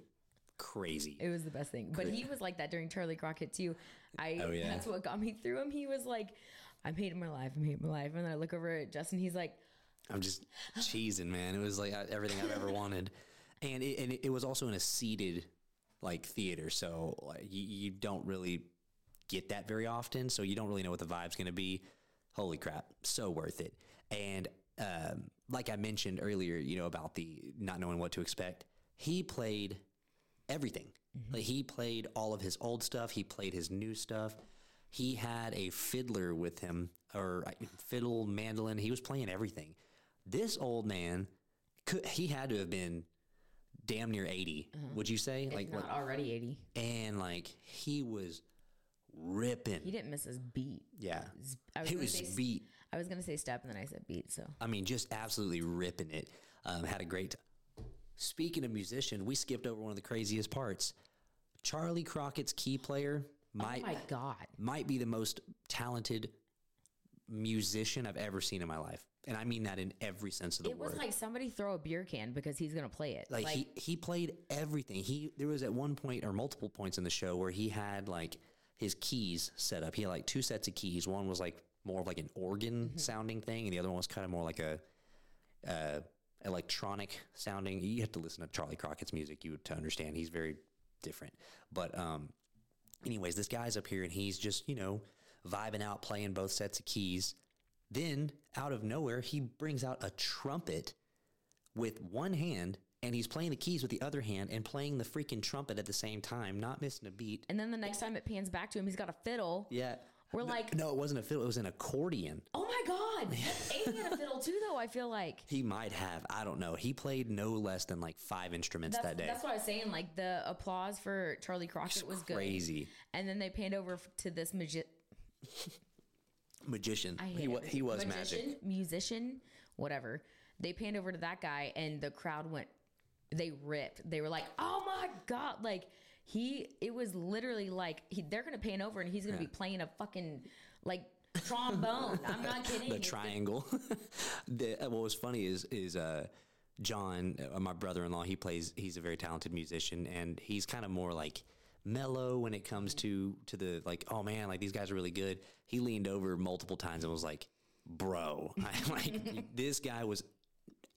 crazy. It was the best thing. But he was like that during Charley Crockett too. I Oh, yeah. that's what got me through him. He was like, I'm hating my life, I'm hating my life. And then I look over at Justin, he's like, I'm just cheesing, man. It was like everything I've ever wanted, [laughs] and it, and it was also in a seated like theater, so like, you, you don't really get that very often. So you don't really know what the vibe's going to be. Holy crap, so worth it. And um, like I mentioned earlier, you know about the not knowing what to expect. He played everything. Like he played all of his old stuff. He played his new stuff. He had a fiddler with him, or fiddle, mandolin. He was playing everything. This old man, could, he had to have been damn near 80 Would you say? like Like, what? already 80. And like he was ripping. He didn't miss his beat. yeah, I was he was say beat. I was gonna say step and then I said beat. So I mean, just absolutely ripping it. Um, had a great. Speaking of musician, we skipped over one of the craziest parts. Charley Crockett's key player might oh my god, might be the most talented musician I've ever seen in my life, and I mean that in every sense of the it word. It was like somebody throw a beer can because he's gonna play it. like, he he played everything. He there was at one point or multiple points in the show where he had like his keys set up. He had like two sets of keys. One was like more of like an organ sounding thing, and the other one was kind of more like a uh, electronic sounding. You have to listen to Charley Crockett's music you to understand. He's very different. But um, anyways, this guy's up here and he's just you know vibing out, playing both sets of keys. Then out of nowhere, he brings out a trumpet with one hand and he's playing the keys with the other hand and playing the freaking trumpet at the same time, not missing a beat. and then the next time it pans back to him, he's got a fiddle. Yeah. We're No- like- no, it wasn't a fiddle. It was an accordion. Oh my god, [laughs] Abe had a fiddle too, though. I feel like He might have. I don't know. He played no less than like five instruments that's, that day. that's what I was saying. Like the applause for Charley Crockett was good, Crazy and then they panned over to this magi- [laughs] magician. He, wa- he was Magician, magic. musician, whatever. They panned over to that guy, and the crowd went. They ripped. They were like, "Oh my god!" Like he, it was literally like he, they're gonna pan over, and he's gonna be playing a fucking like trombone. I'm not [laughs] kidding. The triangle. [laughs] the, what was funny is is uh, John, uh, my brother-in-law. He plays. He's a very talented musician, and he's kind of more like mellow when it comes to to the like. Oh man, like these guys are really good. He leaned over multiple times and was like, "Bro, [laughs] I, like this guy was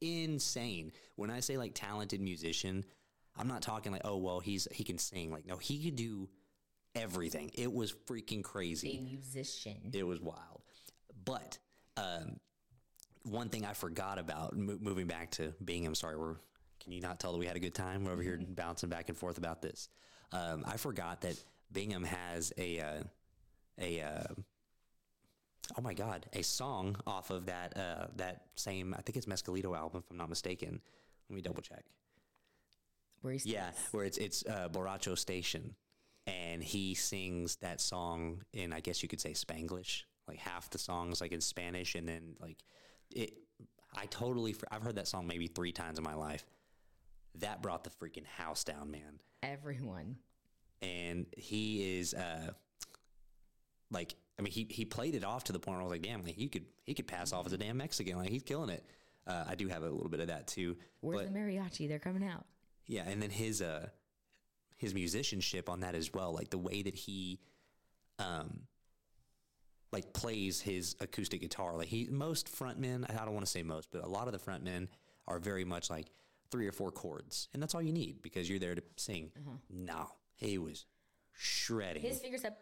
insane." When I say like talented musician, I'm not talking like, oh well, he's he can sing. Like no, he could do everything. It was freaking crazy. a musician. It was wild. But um, one thing I forgot about mo- moving back to Bingham. Sorry, we're. Can you not tell that we had a good time? We're over here bouncing back and forth about this. Um, I forgot that Bingham has a uh, a. Uh, oh my God! A song off of that uh, that same. I think it's Mescalito album, if I'm not mistaken. Let me double check. Where he's Yeah, where it's it's uh, Borracho Station, and he sings that song in I guess you could say Spanglish. Like half the songs like in Spanish, and then like it. I totally. I've heard that song maybe three times in my life. That brought the freaking house down, man. Everyone. And he is uh, like, I mean, he he played it off to the point where I was like, damn, like he could he could pass off as a damn Mexican. Like he's killing it. Uh, I do have a little bit of that too. Where's but the mariachi? They're coming out. yeah, and then his uh his musicianship on that as well, like the way that he um like plays his acoustic guitar. Like he most frontmen, I don't want to say most, but a lot of the frontmen are very much like three or four chords, and that's all you need because you're there to sing. No, he was shredding. His fingers said.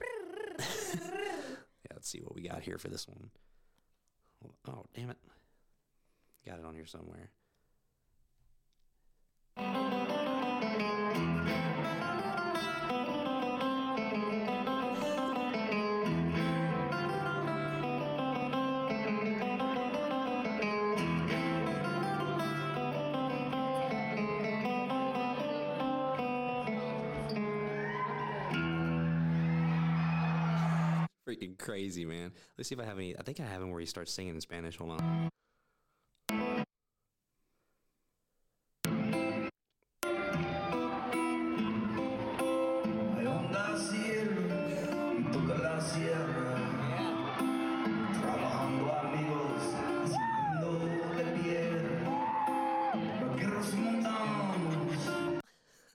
[laughs] yeah, let's see what we got here for this one. Oh, damn it. Got it on here somewhere. Freaking crazy, man. Let's see if I have any. I think I have him where he starts singing in Spanish. Hold on. Hay onda cielo y toca la sierra. Trabajando amigos, haciendo de piedra. Vaqueros y montanos.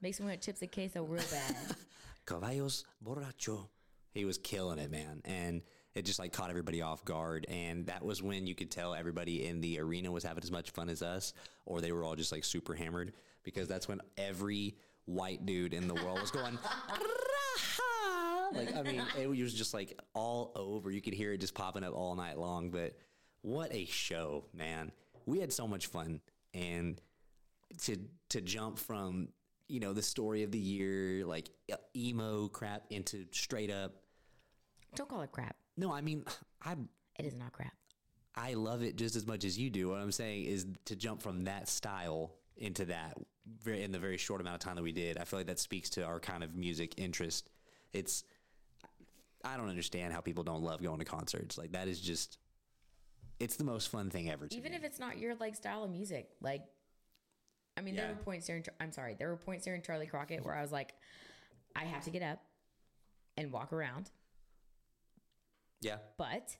Makes me want chips and queso real bad. [laughs] Caballos Borracho. He was killing it, man. And it just like caught everybody off guard. And that was when you could tell everybody in the arena was having as much fun as us, or they were all just like super hammered because that's when every white dude in the world was going, like, I mean, it was just like all over. You could hear it just popping up all night long. But what a show, man. We had so much fun. And to to jump from you know the story of the year like emo crap into straight up Don't call it crap. no i mean [sighs] i It is not crap. i love it just as much as you do what i'm saying is to jump from that style into that very in the very short amount of time that we did i feel like that speaks to our kind of music interest it's i don't understand how people don't love going to concerts like that is just it's the most fun thing ever to Even me. if it's not your like style of music, like, I mean, there Yeah. were points during. I'm sorry, there were points during Charley Crockett where I was like, I have to get up and walk around, yeah but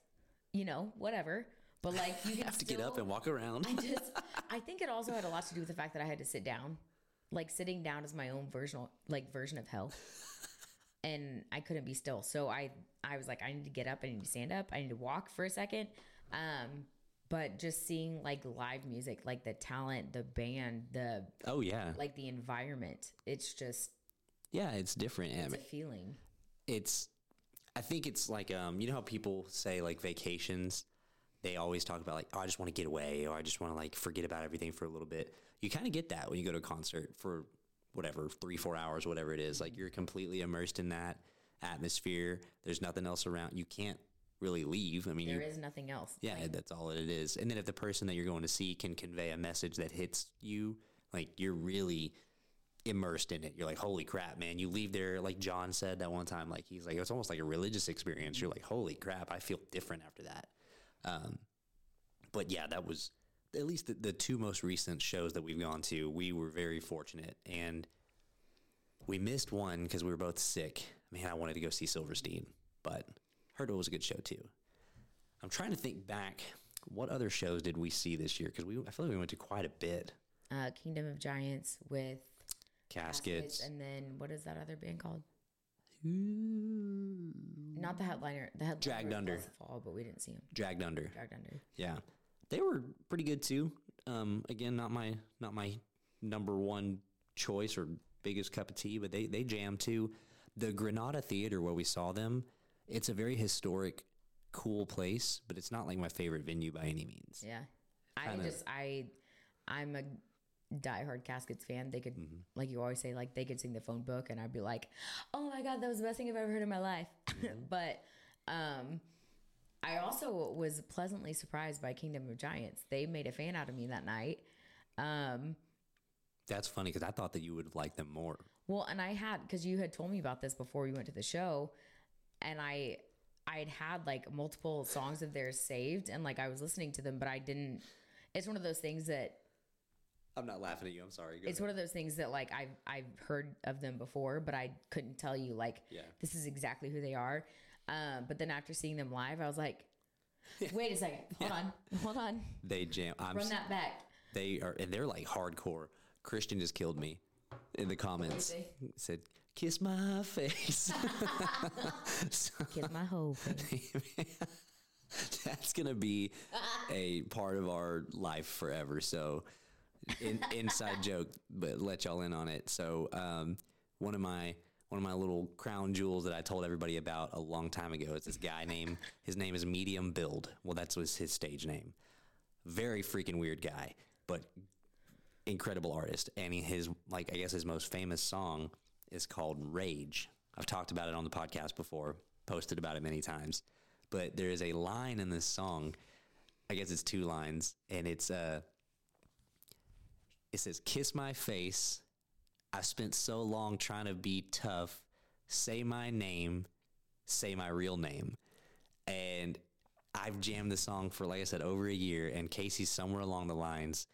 you know, whatever. But like, you [laughs] have to get up and walk around I just, [laughs] I think it also had a lot to do with the fact that I had to sit down. Like sitting down is my own version, like version of hell, [laughs] and I couldn't be still. So I, I was like, I need to get up. I need to stand up. I need to walk for a second. Um, but just seeing like live music, like the talent, the band, the oh yeah like the environment, it's just yeah it's different I it's a feeling. it's I think it's like um you know how people say like vacations they always talk about like oh I just want to get away or I just want to like forget about everything for a little bit. You kind of get that when you go to a concert for whatever 3 4 hours whatever it is like you're completely immersed in that atmosphere. There's nothing else around. You can't really leave. I mean There you is nothing else. yeah, that's all it is. And then if the person that you're going to see can convey a message that hits you, like you're really immersed in it. You're like, holy crap, man. You leave there, like John said that one time, like he's like, it's almost like a religious experience. You're like, holy crap, I feel different after that. Um, but yeah, that was at least the, the two most recent shows that we've gone to. We were very fortunate and we missed one because we were both sick. Man, I wanted to go see Silverstein, but heard it was a good show too. I'm trying to think back. What other shows did we see this year? Because we, I feel like we went to quite a bit. Uh, Kingdom of Giants with Caskets. Caskets, and then what is that other band called? Not the headliner. The headliner Dragged Under. Fall, but we didn't see him. Dragged Under. Dragged Under. Yeah, they were pretty good too. Um, again, not my not my number one choice or biggest cup of tea, but they they jammed too. The Granada Theater where we saw them, it's a very historic, cool place, but it's not like my favorite venue by any means. Yeah, I Kinda- just I I'm a diehard Caskets fan. They could Mm-hmm. like you always say like they could sing the phone book, and I'd be like, oh my god, that was the best thing I've ever heard in my life. Mm-hmm. [laughs] but um, I also was pleasantly surprised by Kingdom of Giants. They made a fan out of me that night. Um, That's funny because I thought that you would have liked them more. Well, and I had because you had told me about this before we went to the show, and I I had had like multiple songs of theirs saved, and like I was listening to them, but I didn't. It's one of those things that I'm not laughing at you. I'm sorry. Go it's one of those things that like I've I've heard of them before, but I couldn't tell you like Yeah. this is exactly who they are. Um, but then after seeing them live, I was like, [laughs] wait a second, hold on, hold on, they jam. I'm run that back. They are, and they're like hardcore. Christian just killed me in the comments. Said kiss my face. So- [laughs] Kiss my whole face. [laughs] that's gonna be a part of our life forever. So, in, inside joke, but let y'all in on it. So, um, one of my one of my little crown jewels that I told everybody about a long time ago is this guy named his name is Medium Build. Well, that's was his stage name. Very freaking weird guy, but incredible artist. And his like I guess his most famous song is called Rage. I've talked about it on the podcast before, posted about it many times. But there is a line in this song. I guess it's two lines, and it's uh, it says, "Kiss my face. I spent so long trying to be tough. Say my name. Say my real name." And I've jammed the song for, like I said, over a year. And Casey, somewhere along the lines,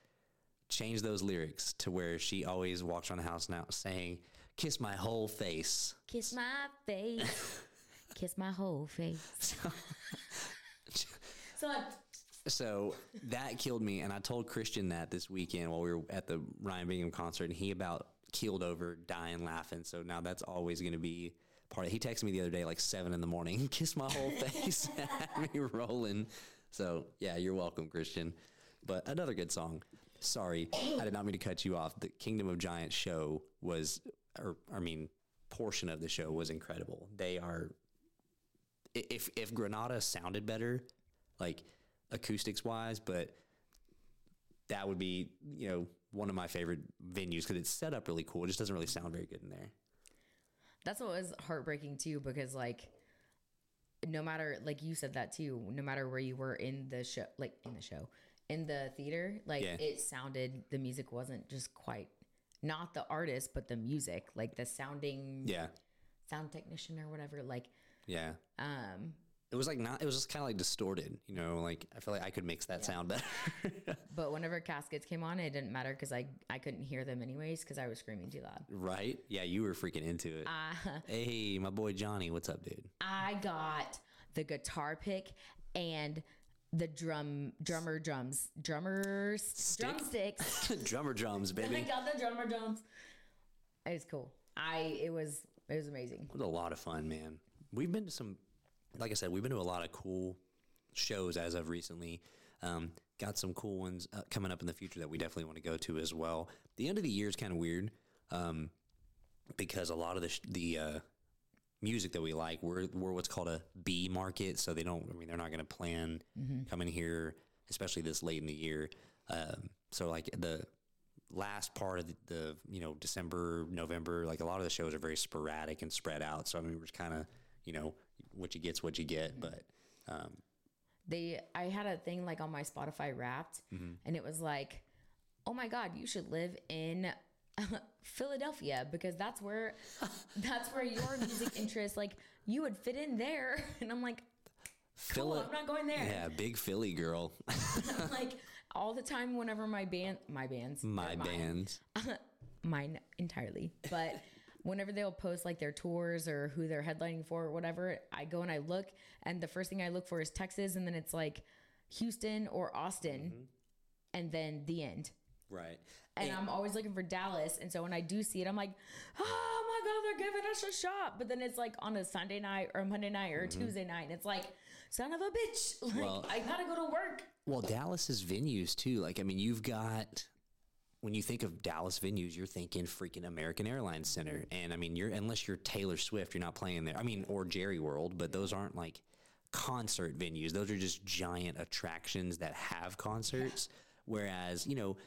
changed those lyrics to where she always walks around the house now saying, "Kiss my whole face." Kiss my face. [laughs] Kiss my whole face. [laughs] so like, So that killed me, and I told Christian that this weekend while we were at the Ryan Bingham concert, and he about keeled over, dying laughing. So now that's always going to be part of. He texted me the other day, like seven in the morning, [laughs] kiss my whole face, [laughs] had me rolling. So yeah, you're welcome, Christian. But another good song. Sorry, I did not mean to cut you off. The Kingdom of Giants show was, or I mean, portion of the show was incredible. They are if if Granada sounded better, like acoustics wise, but that would be you know one of my favorite venues because it's set up really cool. It just doesn't really sound very good in there. that's what was heartbreaking too, because like, no matter like you said that too, no matter where you were in the show, like in the show, in the theater, like Yeah. it sounded the music wasn't just quite not the artist, but the music, like the sounding Yeah, sound technician or whatever, like yeah. um It was like not. It was just kind of like distorted. You know, like I feel like I could mix that sound better. [laughs] But whenever caskets came on, it didn't matter because I I couldn't hear them anyways because I was screaming too loud. right? Yeah, you were freaking into it. Uh, hey, my boy Johnny, what's up, dude? I got the guitar pick and the drum drummer drums drummers drumsticks. [laughs] Drummer drums, [laughs] baby I got the drummer drums. It's cool. I it was it was amazing. It was a lot of fun, man. We've been to some, like I said, we've been to a lot of cool shows as of recently. Um, got some cool ones uh, coming up in the future that we definitely want to go to as well. The end of the year is kind of weird um, because a lot of the sh- the uh, music that we like, we're we're what's called a B market, so they don't. I mean, they're not going to plan coming here, especially this late in the year. Um, so like the last part of the, the you know December, November, like a lot of the shows are very sporadic and spread out. So I mean, we're just kind of you know what you get's what you get. But um, They I had a thing like on my Spotify Wrapped, and it was like, oh my god, you should live in [laughs] Philadelphia because that's where [laughs] that's where your music interests like you would fit in there. [laughs] And I'm like, cool, I'm not going there. yeah, big Philly girl, like all the time whenever my band my bands my they're mine. bands. mine entirely but whenever they'll post like their tours or who they're headlining for or whatever i go and i look and the first thing i look for is texas and then it's like houston or austin mm-hmm. and then the end Right. and I'm always looking for Dallas. And so when I do see it, I'm like, oh my God, they're giving us a shot. But then it's like on a Sunday night or Monday night or mm-hmm. Tuesday night. And it's like, son of a bitch. [laughs] Like, Well- I gotta go to work. Well, Dallas's venues too. Like, I mean, you've got when you think of Dallas venues, you're thinking freaking American Airlines Center, and I mean, you're unless you're Taylor Swift, you're not playing there. I mean, or Jerry World, but those aren't like concert venues. Those are just giant attractions that have concerts. Whereas, you know,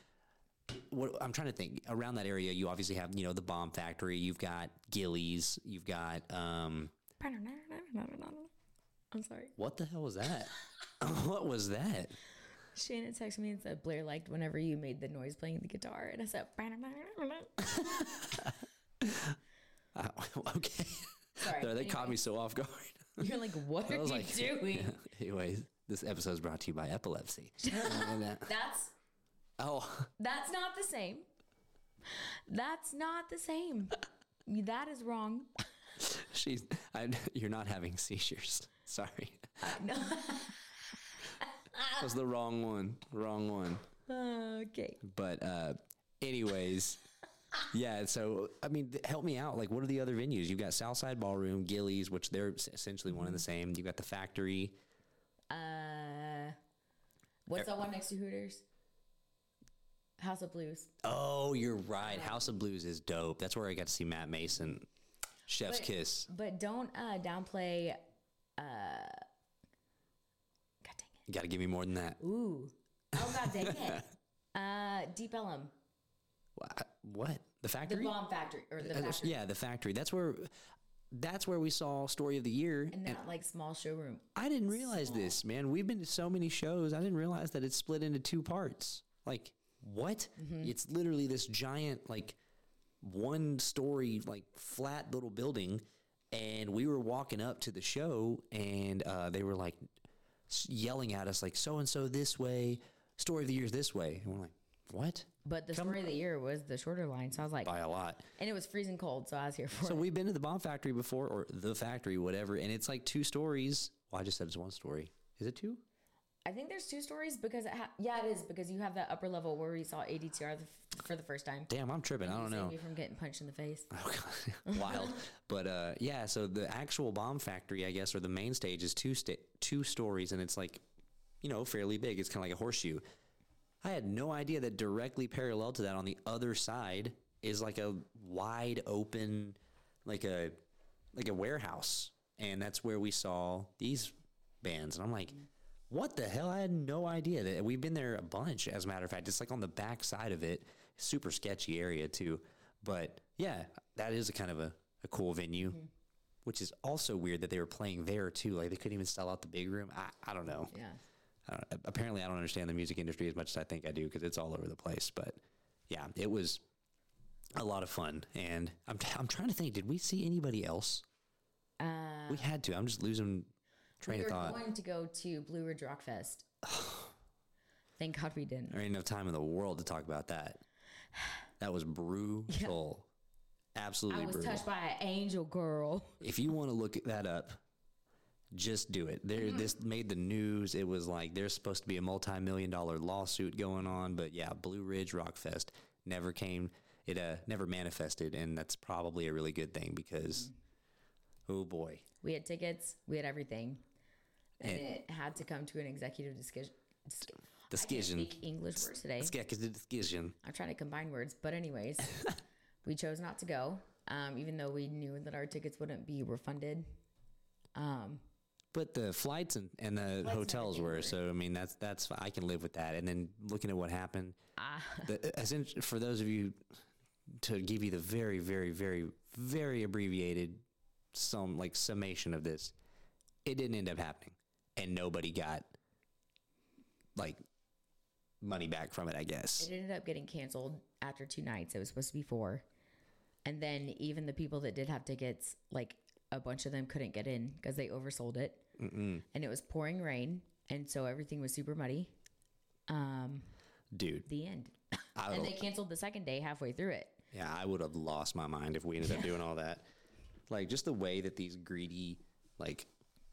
what I'm trying to think around that area, you obviously have you know the Bomb Factory, you've got Gilley's, you've got um, I'm sorry. what the hell was that? [laughs] what was that? Shannon texted me and said Blair liked whenever you made the noise playing the guitar, and I said, Uh, [laughs] [laughs] okay. Sorry, No, they caught me so off guard. [laughs] "You're like, what are you like, doing?" anyways, this episode is brought to you by epilepsy. Uh, That's oh, that's not the same. That's not the same. That is wrong. she's. I, you're not having seizures. Sorry, No. That was the wrong one. Wrong one. okay. But uh, anyways, yeah. So I mean, th- help me out. Like, what are the other venues? You've got Southside Ballroom, Gilley's, which they're s- essentially one and the same. You got the Factory. Uh, what's that one next to Hooters? House of Blues. Oh, you're right. House of Blues is dope. That's where I got to see Matt Maeson. Chef's But- kiss. But don't uh, downplay. Uh, You got to give me more than that. Ooh, oh God dang it! [laughs] Uh, Deep Ellum, What? The factory? the Bomb Factory, or the Uh, factory, Yeah, the Factory. That's where. That's where we saw Story of the Year. and And that like small showroom. I didn't realize this, man. We've been to so many shows. I didn't realize that it's split into two parts. Like, what? It's literally this giant, like, one story, like, flat little building. And we were walking up to the show, and uh, they were like s- yelling at us, like, so and so this way, story of the year's this way. And we're like, what? But the story of the year was the shorter line, so I was like, By a lot. and it was freezing cold, so I was here for So it. we've been to the Bomb Factory before, or the factory, whatever, and it's like two stories. Well, I just said it's one story. Is it two? I think there's two stories because it ha- yeah, it is because you have that upper level where we saw ADTR the f- for the first time. Damn, I'm tripping. I don't know. me from getting punched in the face. [laughs] Oh, God. [laughs] Wild. but uh, yeah, so the actual bomb factory, I guess, or the main stage is two sta- two stories, and it's like, you know, fairly big. It's kind of like a horseshoe. I had no idea that directly parallel to that on the other side is like a wide open, like a like a warehouse, and that's where we saw these bands. And I'm like, what the hell? I had no idea that we've been there a bunch. As a matter of fact, it's like on the back side of it, super sketchy area too. But yeah, that is a kind of a, a cool venue, which is also weird that they were playing there too. Like they couldn't even sell out the big room. I, I don't know. Yeah. I don't, apparently, I don't understand the music industry as much as I think I do because it's all over the place. But yeah, it was a lot of fun. And I'm, I'm trying to think, did we see anybody else? Uh, we had to. I'm just losing train we of were thought. going to go to Blue Ridge Rock Fest. [sighs] Thank God we didn't. There ain't enough time in the world to talk about that. That was brutal. Absolutely I was brutal. touched by an angel girl. if you want to look that up, just do it. There, this made the news. It was like there's supposed to be a multi-million dollar lawsuit going on, but yeah, Blue Ridge Rock Fest never came. It uh, never manifested, and that's probably a really good thing because, oh boy, We had tickets, we had everything, and it had to come to an executive discussion. Discussion. English words today. let's get to the discussion. I'm trying to combine words, but anyways, [laughs] we chose not to go, um, even though we knew that our tickets wouldn't be refunded. Um, But the flights and, and the hotels were so. I mean, that's that's I can live with that. And then looking at what happened, Ah. the, for those of you to give you the very, very, very, very abbreviated some like summation of this, it didn't end up happening, and nobody got like money back from it. I guess. it ended up getting canceled after two nights. It was supposed to be four, and then even the people that did have tickets, like a bunch of them couldn't get in because they oversold it, and it was pouring rain, and so everything was super muddy. Um, Dude, the end, I and they canceled the second day halfway through it. yeah, I would have lost my mind if we ended up doing all that. Like just the way that these greedy like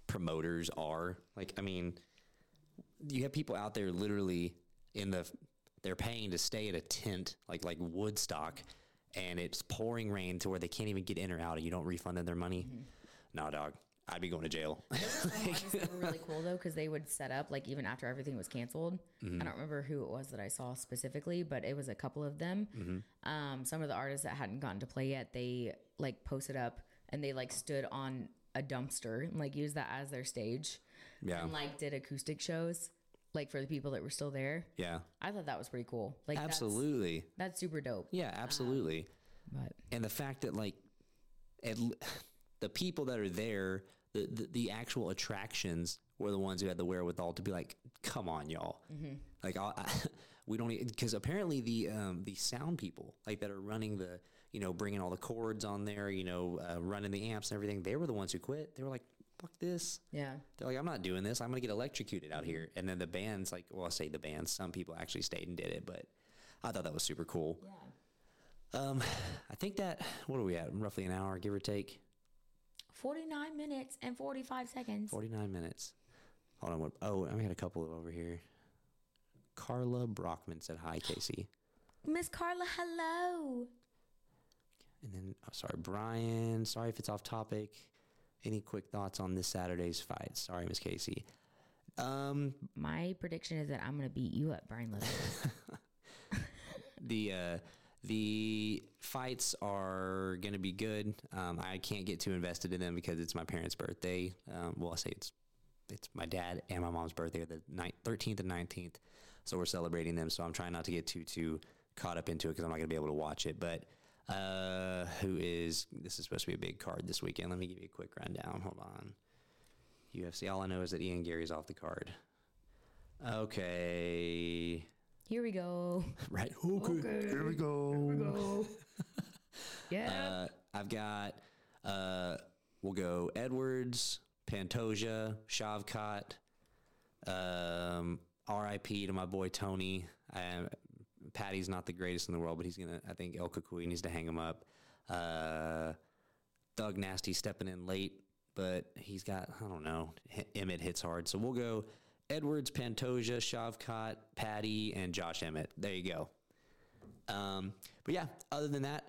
promoters are. Like, I mean, you have people out there literally in the they're paying to stay at a tent like like Woodstock, and it's pouring rain to where they can't even get in or out, and you don't refund them their money. Nah, dog, I'd be going to jail. Some [laughs] artists were really cool though because they would set up like even after everything was canceled. Mm-hmm. I don't remember who it was that I saw specifically, but it was a couple of them. Mm-hmm. Um, some of the artists that hadn't gotten to play yet, they like posted up and they like stood on a dumpster and like used that as their stage yeah, and like did acoustic shows like for the people that were still there. yeah, I thought that was pretty cool. Like absolutely, that's, super dope. yeah, absolutely. But and the fact that like at, [laughs] the people that are there the, the the actual attractions were the ones who had the wherewithal to be like come on y'all like I'll, I, [laughs] we don't because apparently the um the sound people like that are running the you know bringing all the chords on there you know uh, running the amps and everything they were the ones who quit they were like fuck this yeah, they're like i'm not doing this i'm gonna get electrocuted out here and then the bands like well i say the bands some people actually stayed and did it but i thought that was super cool yeah. um, I think that what are we at? Roughly an hour, give or take. Forty nine minutes and forty five seconds. Forty nine minutes. Hold on. What, oh, I got a couple over here. Carla Brockman said hi, Casey. Miss Carla, hello. And then oh, sorry, Brian. Sorry if it's off topic. Any quick thoughts on this Saturday's fight? Sorry, Miss Casey. Um, My prediction is that I'm gonna beat you up, Brian Little. [laughs] [laughs] the uh, the fights are going to be good. Um, I can't get too invested in them because it's my parents' birthday. Um, well, I say it's it's my dad and my mom's birthday, the ni- 13th and 19th. So we're celebrating them. So I'm trying not to get too too caught up into it because I'm not going to be able to watch it. But uh, who is this is supposed to be a big card this weekend? Let me give you a quick rundown. Hold on. UFC. All I know is that Ian Garry's off the card. Okay. Here we go. [laughs] Right. Okay. Here we go. [laughs] Yeah. Uh, I've got, uh, we'll go Edwards, Pantoja, Shavkat, um, RIP to my boy Tony. I, Paddy's not the greatest in the world, but he's to, I think El Cucuy needs to hang him up. Uh, Doug Nasty stepping in late, but he's got, I don't know, H- Emmett hits hard. So we'll go Edwards, Pantoja, Shavkat, Paddy, and Josh Emmett. There you go. Um, but yeah, other than that,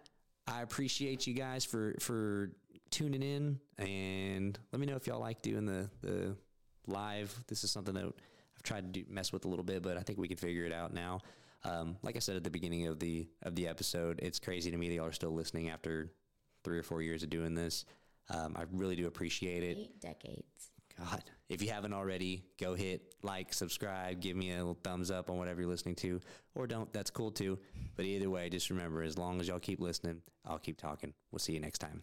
I appreciate you guys for for tuning in and let me know if y'all like doing the the live. This is something that I've tried to do, mess with a little bit, but I think we can figure it out now. Um, like I said at the beginning of the of the episode, it's crazy to me that y'all are still listening after three or four years of doing this. Um, I really do appreciate it. Eight decades. God, if you haven't already, go hit like, subscribe, give me a little thumbs up on whatever you're listening to, or don't. That's cool too. But either way, just remember, as long as y'all keep listening, I'll keep talking. We'll see you next time.